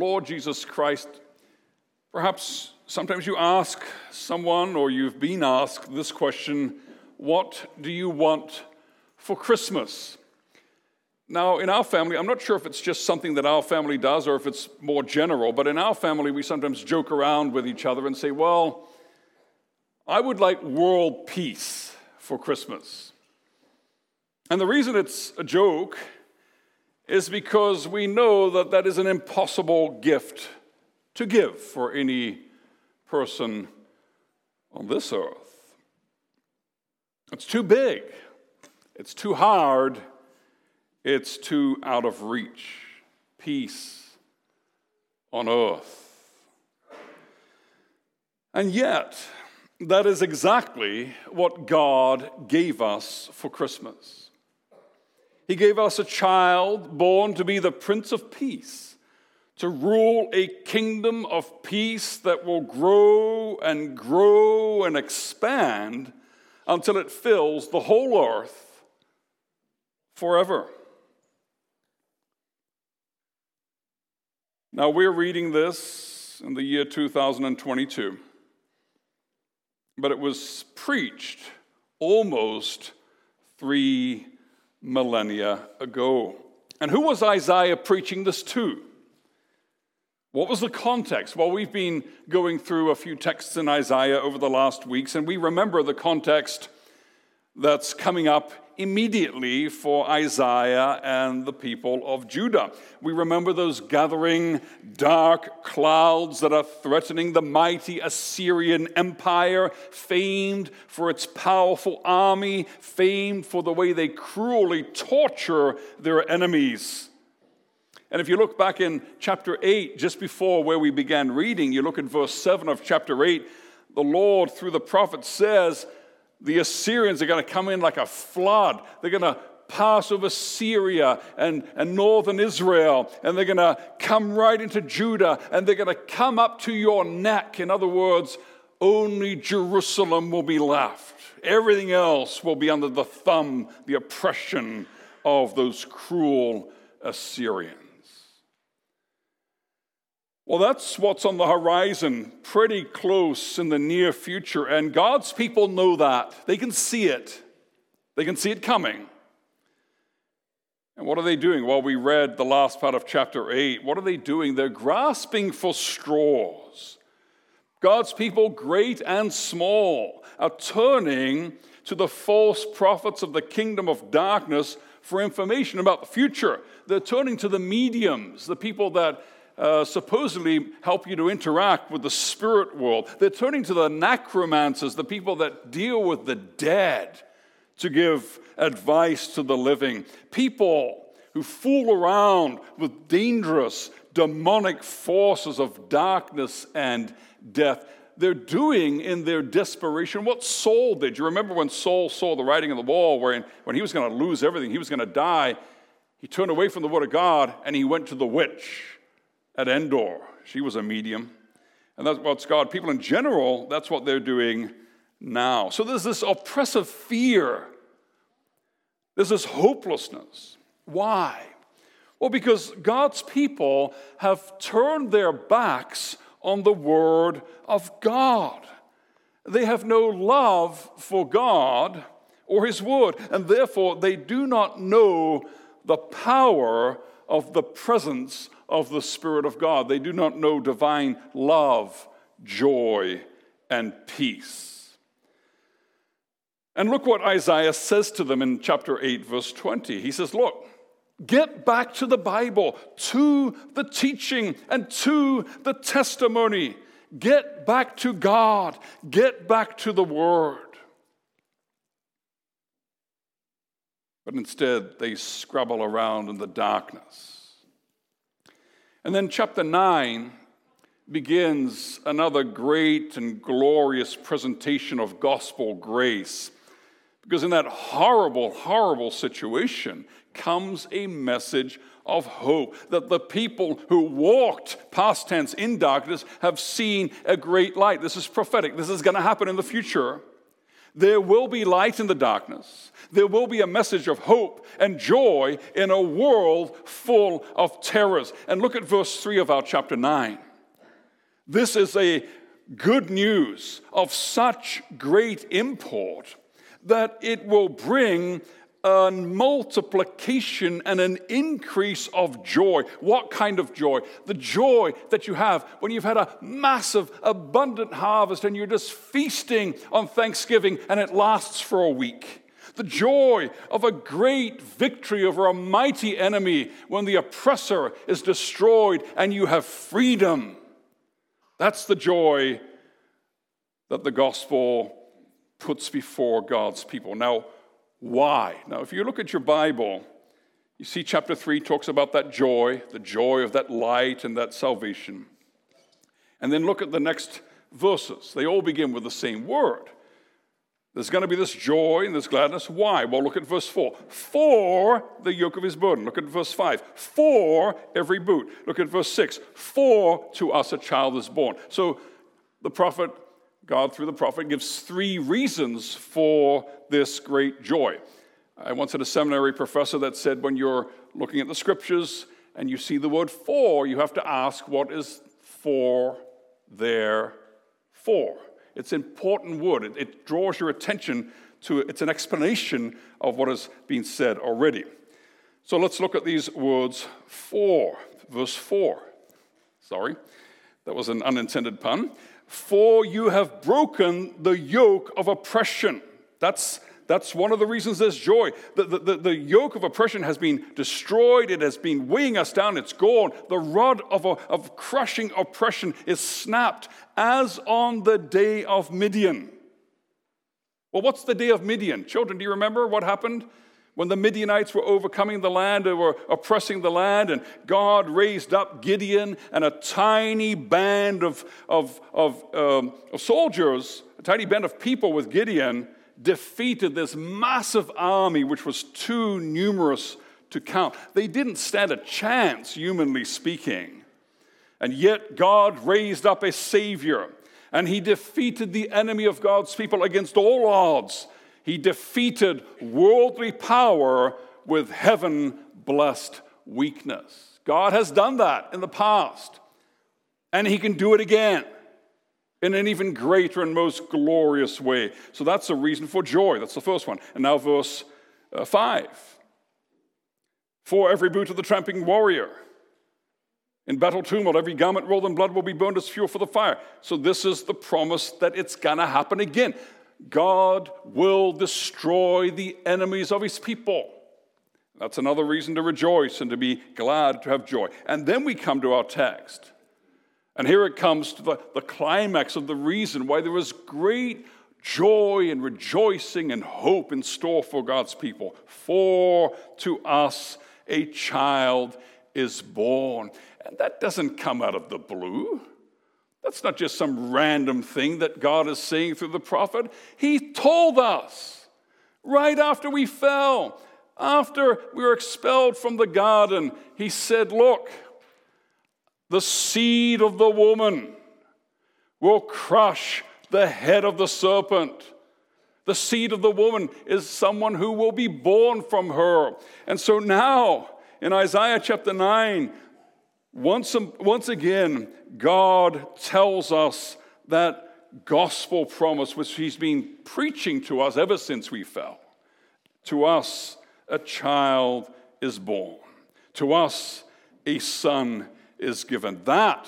Lord Jesus Christ, perhaps sometimes you ask someone or you've been asked this question What do you want for Christmas? Now, in our family, I'm not sure if it's just something that our family does or if it's more general, but in our family, we sometimes joke around with each other and say, Well, I would like world peace for Christmas. And the reason it's a joke is because we know that that is an impossible gift to give for any person on this earth. It's too big, it's too hard, it's too out of reach. Peace on earth. And yet, that is exactly what God gave us for Christmas. He gave us a child born to be the Prince of Peace, to rule a kingdom of peace that will grow and grow and expand until it fills the whole earth forever. Now, we're reading this in the year 2022 but it was preached almost three millennia ago. And who was Isaiah preaching this to? What was the context? Well, we've been going through a few texts in Isaiah over the last weeks, and we remember the context that's coming up immediately for Isaiah and the people of Judah. We remember those gathering dark clouds that are threatening the mighty Assyrian Empire, famed for its powerful army, famed for the way they cruelly torture their enemies. And if you look back in chapter 8, just before where we began reading, you look at verse 7 of chapter 8, the Lord, through the prophet, says, the Assyrians are going to come in like a flood. They're going to pass over Syria and, and northern Israel, and they're going to come right into Judah, and they're going to come up to your neck. In other words, only Jerusalem will be left. Everything else will be under the thumb, the oppression of those cruel Assyrians. Well, that's what's on the horizon, pretty close in the near future. And God's people know that. They can see it, they can see it coming. And what are they doing? Well, we read the last part of chapter 8. What are they doing? They're grasping for straws. God's people, great and small, are turning to the false prophets of the kingdom of darkness for information about the future. They're turning to the mediums, the people that uh, supposedly help you to interact with the spirit world. They're turning to the necromancers, the people that deal with the dead, to give advice to the living. People who fool around with dangerous, demonic forces of darkness and death. They're doing in their desperation what Saul did. You remember when Saul saw the writing on the wall, where when he was going to lose everything, he was going to die. He turned away from the word of God and he went to the witch at Endor. She was a medium. And that's what's God. People in general, that's what they're doing now. So there's this oppressive fear, there's this hopelessness. Why? Well, because God's people have turned their backs on the Word of God. They have no love for God or His Word, and therefore they do not know the power of the presence of the Spirit of God. They do not know divine love, joy, and peace. And look what Isaiah says to them in chapter 8, verse 20. He says, Look, get back to the Bible, to the teaching, and to the testimony. Get back to God, get back to the Word. But instead, they scrabble around in the darkness. And then chapter 9 begins another great and glorious presentation of gospel grace. Because in that horrible, horrible situation comes a message of hope that the people who walked past tense in darkness have seen a great light. This is prophetic. This is going to happen in the future. There will be light in the darkness. There will be a message of hope and joy in a world full of terrors. And look at verse 3 of our chapter 9. This is a good news of such great import that it will bring a multiplication and an increase of joy. What kind of joy? The joy that you have when you've had a massive, abundant harvest and you're just feasting on Thanksgiving and it lasts for a week. The joy of a great victory over a mighty enemy when the oppressor is destroyed and you have freedom. That's the joy that the gospel puts before God's people. Now, why? Now, if you look at your Bible, you see chapter 3 talks about that joy, the joy of that light and that salvation. And then look at the next verses. They all begin with the same word. There's going to be this joy and this gladness. Why? Well, look at verse 4. For the yoke of his burden. Look at verse 5. For every boot. Look at verse 6. For to us a child is born. So the prophet God, through the prophet, gives three reasons for this great joy. I once had a seminary professor that said when you're looking at the scriptures and you see the word for, you have to ask what is for there for. It's an important word. It, it draws your attention to it's an explanation of what has been said already. So let's look at these words for, verse 4. Sorry, that was an unintended pun for you have broken the yoke of oppression. That's, that's one of the reasons there's joy. The, the, the, the, yoke of oppression has been destroyed, it has been weighing us down, it's gone. The rod of, of crushing oppression is snapped, as on the day of Midian. Well, what's the day of Midian? Children, do you remember what happened? When the Midianites were overcoming the land, they were oppressing the land, and God raised up Gideon and a tiny band of, of, of, um, of soldiers, a tiny band of people with Gideon, defeated this massive army, which was too numerous to count. They didn't stand a chance, humanly speaking. And yet, God raised up a Savior, and He defeated the enemy of God's people against all odds he defeated worldly power with heaven blessed weakness. God has done that in the past, and He can do it again in an even greater and most glorious way. So that's a reason for joy. That's the first one. And now, verse uh, 5 For every boot of the tramping warrior, in battle tumult, every garment rolled in blood will be burned as fuel for the fire. So, this is the promise that it's going to happen again. God will destroy the enemies of his people. That's another reason to rejoice and to be glad to have joy. And then we come to our text. And here it comes to the, the climax of the reason why there is great joy and rejoicing and hope in store for God's people. For to us a child is born. And that doesn't come out of the blue. That's not just some random thing that God is saying through the prophet. He told us right after we fell, after we were expelled from the garden, He said, Look, the seed of the woman will crush the head of the serpent. The seed of the woman is someone who will be born from her. And so now, in Isaiah chapter 9, once, um, once again, God tells us that gospel promise, which He's been preaching to us ever since we fell. To us, a child is born. To us, a son is given. That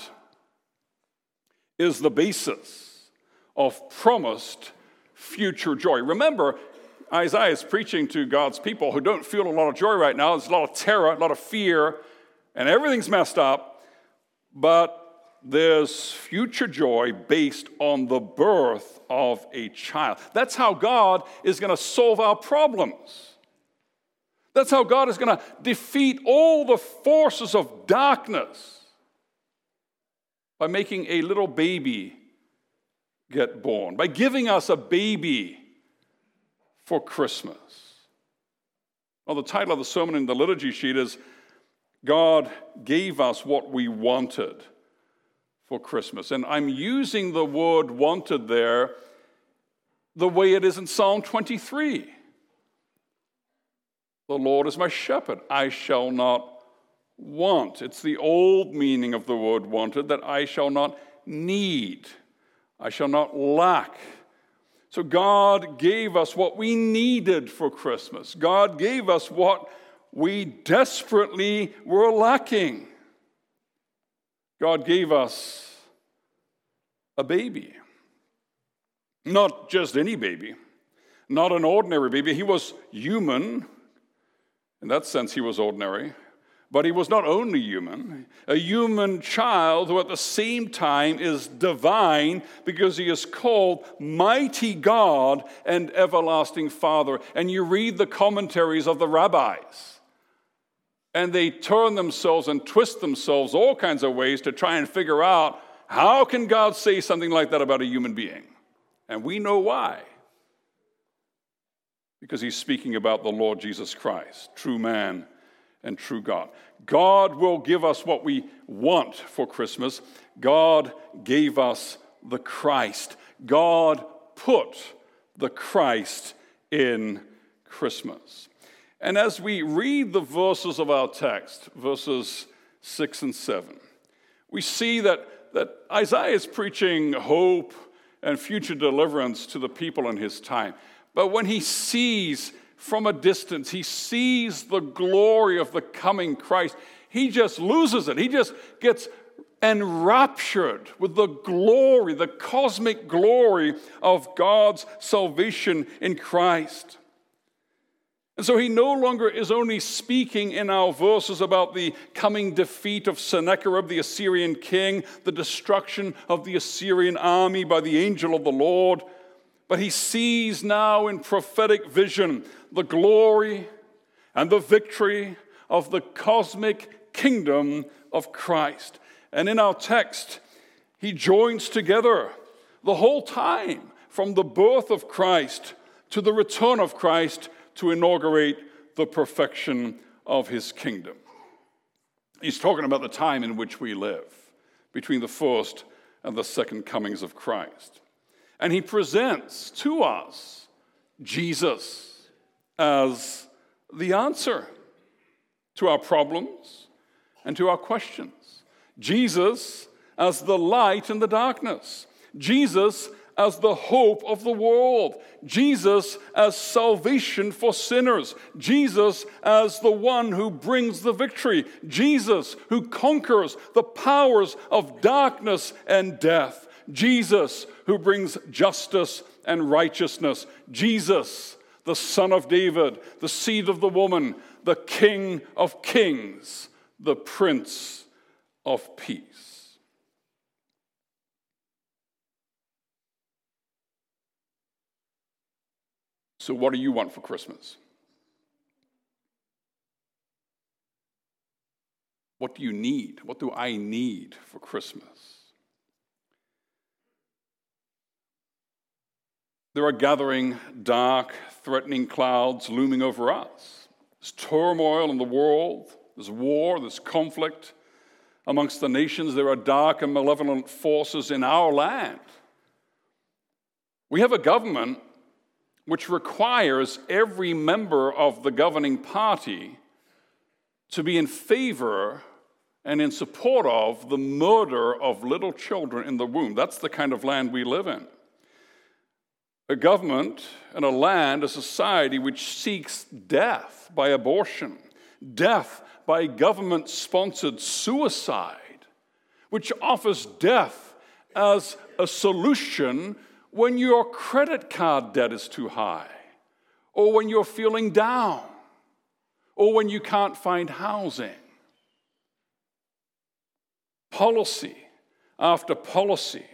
is the basis of promised future joy. Remember, Isaiah is preaching to God's people who don't feel a lot of joy right now. There's a lot of terror, a lot of fear, and everything's messed up, but there's future joy based on the birth of a child. That's how God is going to solve our problems. That's how God is going to defeat all the forces of darkness by making a little baby get born, by giving us a baby for Christmas. Well, the title of the sermon in the liturgy sheet is God gave us what we wanted for Christmas. And I'm using the word wanted there the way it is in Psalm 23. The Lord is my shepherd, I shall not want. It's the old meaning of the word wanted that I shall not need, I shall not lack. So God gave us what we needed for Christmas. God gave us what we desperately were lacking. God gave us a baby. Not just any baby, not an ordinary baby. He was human. In that sense, he was ordinary. But he was not only human, a human child who at the same time is divine because he is called Mighty God and Everlasting Father. And you read the commentaries of the rabbis, and they turn themselves and twist themselves all kinds of ways to try and figure out how can God say something like that about a human being? And we know why. Because he's speaking about the Lord Jesus Christ, true man and true God. God will give us what we want for Christmas. God gave us the Christ. God put the Christ in Christmas. And as we read the verses of our text, verses 6 and 7, we see that, that Isaiah is preaching hope and future deliverance to the people in his time. But when he sees from a distance, he sees the glory of the coming Christ, he just loses it. He just gets enraptured with the glory, the cosmic glory of God's salvation in Christ. And so he no longer is only speaking in our verses about the coming defeat of Sennacherib, the Assyrian king, the destruction of the Assyrian army by the angel of the Lord, but he sees now in prophetic vision the glory and the victory of the cosmic kingdom of Christ. And in our text, he joins together the whole time from the birth of Christ to the return of Christ to inaugurate the perfection of his kingdom. He's talking about the time in which we live, between the first and the second comings of Christ. And he presents to us Jesus as the answer to our problems and to our questions. Jesus as the light in the darkness. Jesus as the hope of the world. Jesus as salvation for sinners. Jesus as the one who brings the victory. Jesus who conquers the powers of darkness and death. Jesus who brings justice and righteousness. Jesus the son of David, the seed of the woman, the king of kings, the prince of peace. So, what do you want for Christmas? What do you need? What do I need for Christmas? There are gathering dark, threatening clouds looming over us. There's turmoil in the world, there's war, there's conflict. Amongst the nations, there are dark and malevolent forces in our land. We have a government which requires every member of the governing party to be in favor and in support of the murder of little children in the womb. That's the kind of land we live in a government and a land, a society which seeks death by abortion, death by government sponsored suicide, which offers death as a solution when your credit card debt is too high, or when you're feeling down, or when you can't find housing. Policy after policy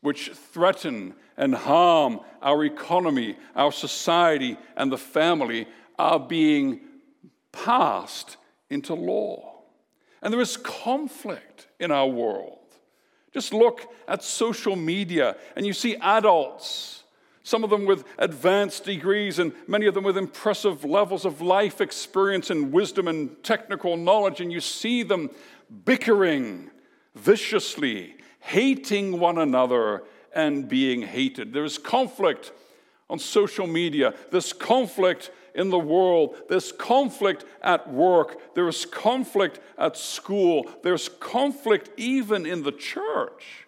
which threaten and harm our economy, our society, and the family are being passed into law. And there is conflict in our world. Just look at social media and you see adults, some of them with advanced degrees and many of them with impressive levels of life experience and wisdom and technical knowledge, and you see them bickering viciously hating one another and being hated. There's conflict on social media, this conflict in the world, this conflict at work, there is conflict at school, there's conflict even in the church.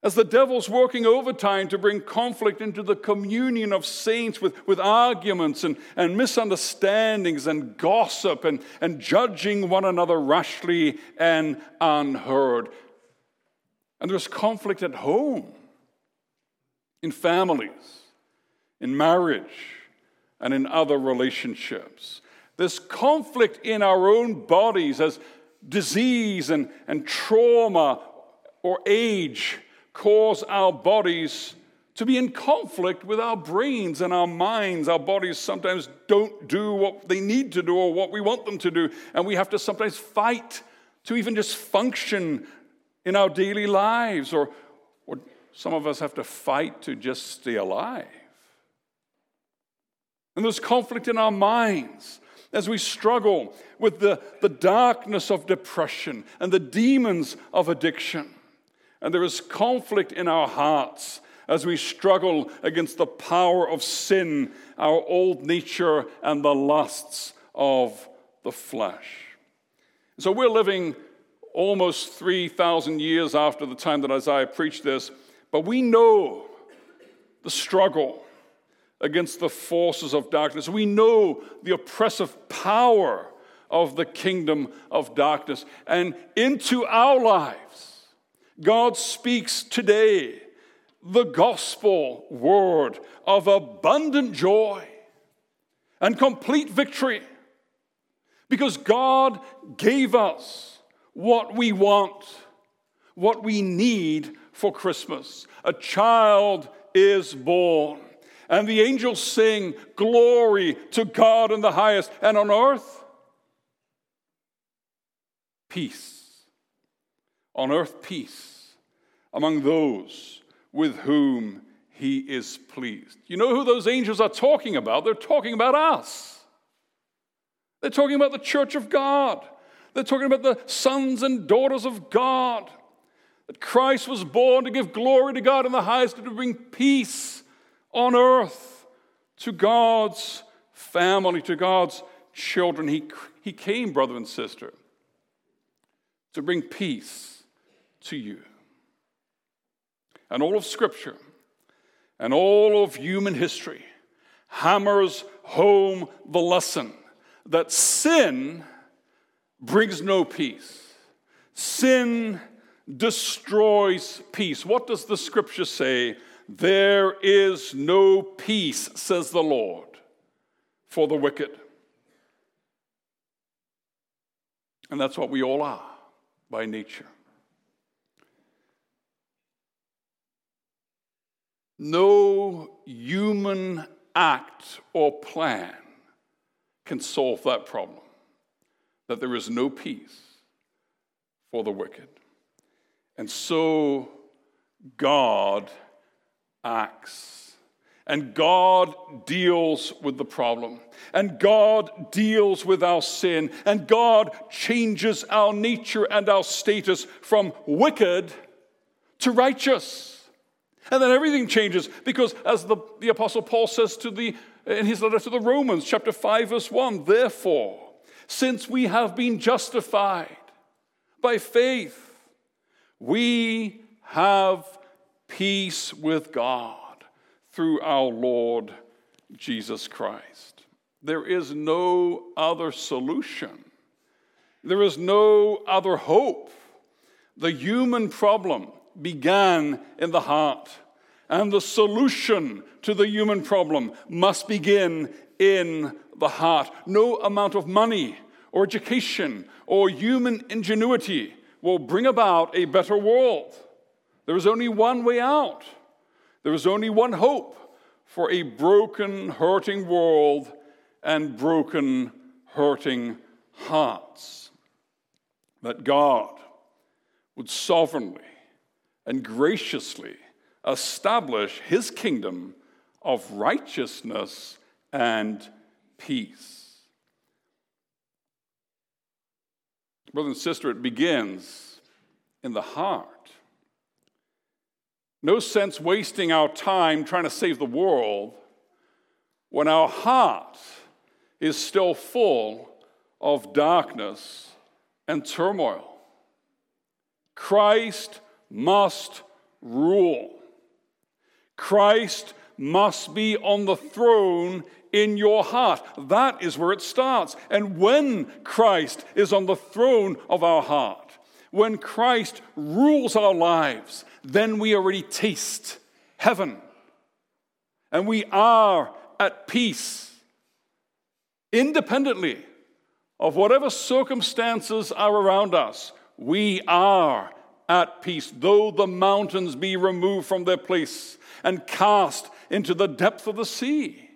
As the devil's working overtime to bring conflict into the communion of saints with, with arguments and, and misunderstandings and gossip and, and judging one another rashly and unheard. And there's conflict at home, in families, in marriage, and in other relationships. This conflict in our own bodies as disease and, and trauma or age cause our bodies to be in conflict with our brains and our minds. Our bodies sometimes don't do what they need to do or what we want them to do, and we have to sometimes fight to even just function in our daily lives, or, some of us have to fight to just stay alive. And there's conflict in our minds as we struggle with the, the darkness of depression and the demons of addiction. And there is conflict in our hearts as we struggle against the power of sin, our old nature, and the lusts of the flesh. So we're living almost 3,000 years after the time that Isaiah preached this, but we know the struggle against the forces of darkness. We know the oppressive power of the kingdom of darkness. And into our lives, God speaks today the gospel word of abundant joy and complete victory because God gave us what we want, what we need for Christmas. A child is born. And the angels sing, Glory to God in the highest, and on earth, peace. On earth, peace among those with whom he is pleased. You know who those angels are talking about? They're talking about us. They're talking about the church of God. They're talking about the sons and daughters of God. That Christ was born to give glory to God in the highest and to bring peace on earth to God's family, to God's children. He, he came, brother and sister, to bring peace to you. And all of Scripture and all of human history hammers home the lesson that sin brings no peace. Sin destroys peace. What does the scripture say there is no peace, says the Lord, for the wicked. And that's what we all are by nature. No human act or plan can solve that problem, that there is no peace for the wicked. And so God acts. And God deals with the problem. And God deals with our sin. And God changes our nature and our status from wicked to righteous. And then everything changes because, as the, the Apostle Paul says to the, in his letter to the Romans, chapter 5, verse 1, therefore, since we have been justified by faith, we have peace with God through our Lord Jesus Christ. There is no other solution. There is no other hope. The human problem began in the heart, and the solution to the human problem must begin in the heart. No amount of money or education or human ingenuity will bring about a better world. There is only one way out. There is only one hope for a broken, hurting world and broken, hurting hearts. That God would sovereignly and graciously establish his kingdom of righteousness and peace. Brother and sister, it begins in the heart. No sense wasting our time trying to save the world when our heart is still full of darkness and turmoil. Christ must rule. Christ must be on the throne in your heart. That is where it starts. And when Christ is on the throne of our heart, when Christ rules our lives, then we already taste heaven. And we are at peace, independently of whatever circumstances are around us. We are at peace, though the mountains be removed from their place and cast into the depth of the sea.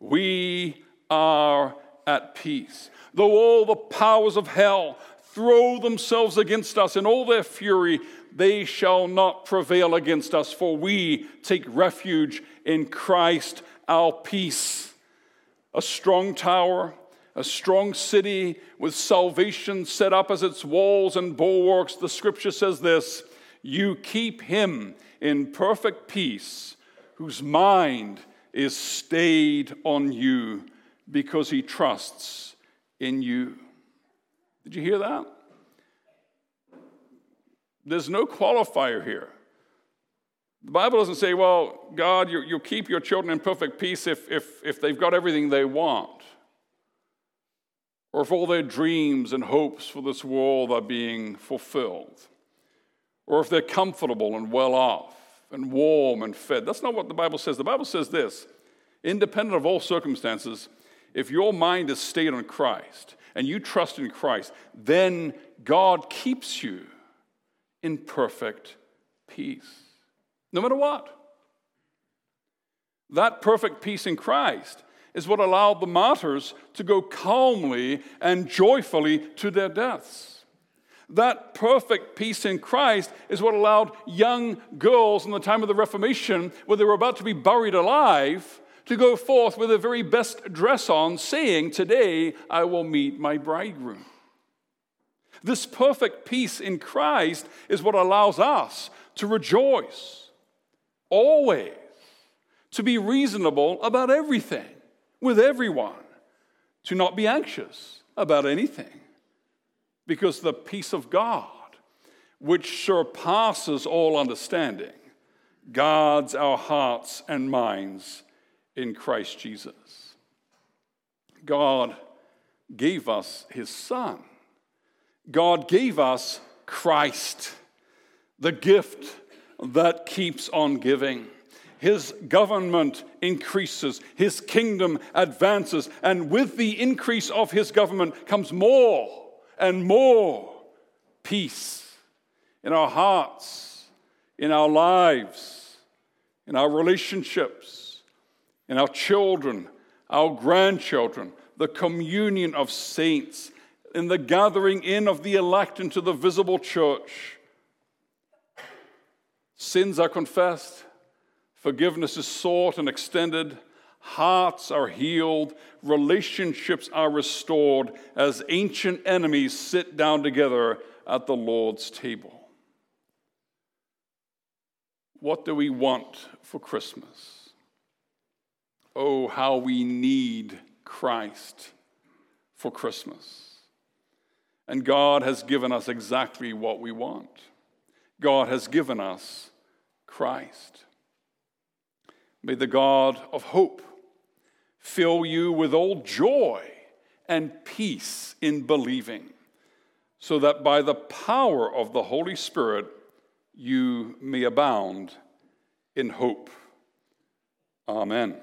We are at peace. Though all the powers of hell throw themselves against us in all their fury, they shall not prevail against us, for we take refuge in Christ our peace. A strong tower, a strong city with salvation set up as its walls and bulwarks. The scripture says this You keep him in perfect peace, whose mind is stayed on you because he trusts in you. Did you hear that? There's no qualifier here. The Bible doesn't say, well, God, you, will keep your children in perfect peace if, if, if they've got everything they want, or if all their dreams and hopes for this world are being fulfilled, or if they're comfortable and well off and warm and fed. That's not what the Bible says. The Bible says this independent of all circumstances, if your mind is stayed on Christ and you trust in Christ, then God keeps you in perfect peace no matter what. That perfect peace in Christ is what allowed the martyrs to go calmly and joyfully to their deaths. That perfect peace in Christ is what allowed young girls in the time of the Reformation, where they were about to be buried alive, to go forth with their very best dress on, saying, Today I will meet my bridegroom. This perfect peace in Christ is what allows us to rejoice always to be reasonable about everything with everyone, to not be anxious about anything, because the peace of God, which surpasses all understanding, guards our hearts and minds in Christ Jesus. God gave us his Son. God gave us Christ, the gift that keeps on giving. His government increases, his kingdom advances, and with the increase of his government comes more and more peace in our hearts, in our lives, in our relationships, in our children, our grandchildren, the communion of saints, in the gathering in of the elect into the visible church. Sins are confessed, forgiveness is sought and extended, hearts are healed, relationships are restored as ancient enemies sit down together at the Lord's table. What do we want for Christmas? Oh, how we need Christ for Christmas. And God has given us exactly what we want. God has given us Christ. May the God of hope fill you with all joy and peace in believing, so that by the power of the Holy Spirit you may abound in hope. Amen.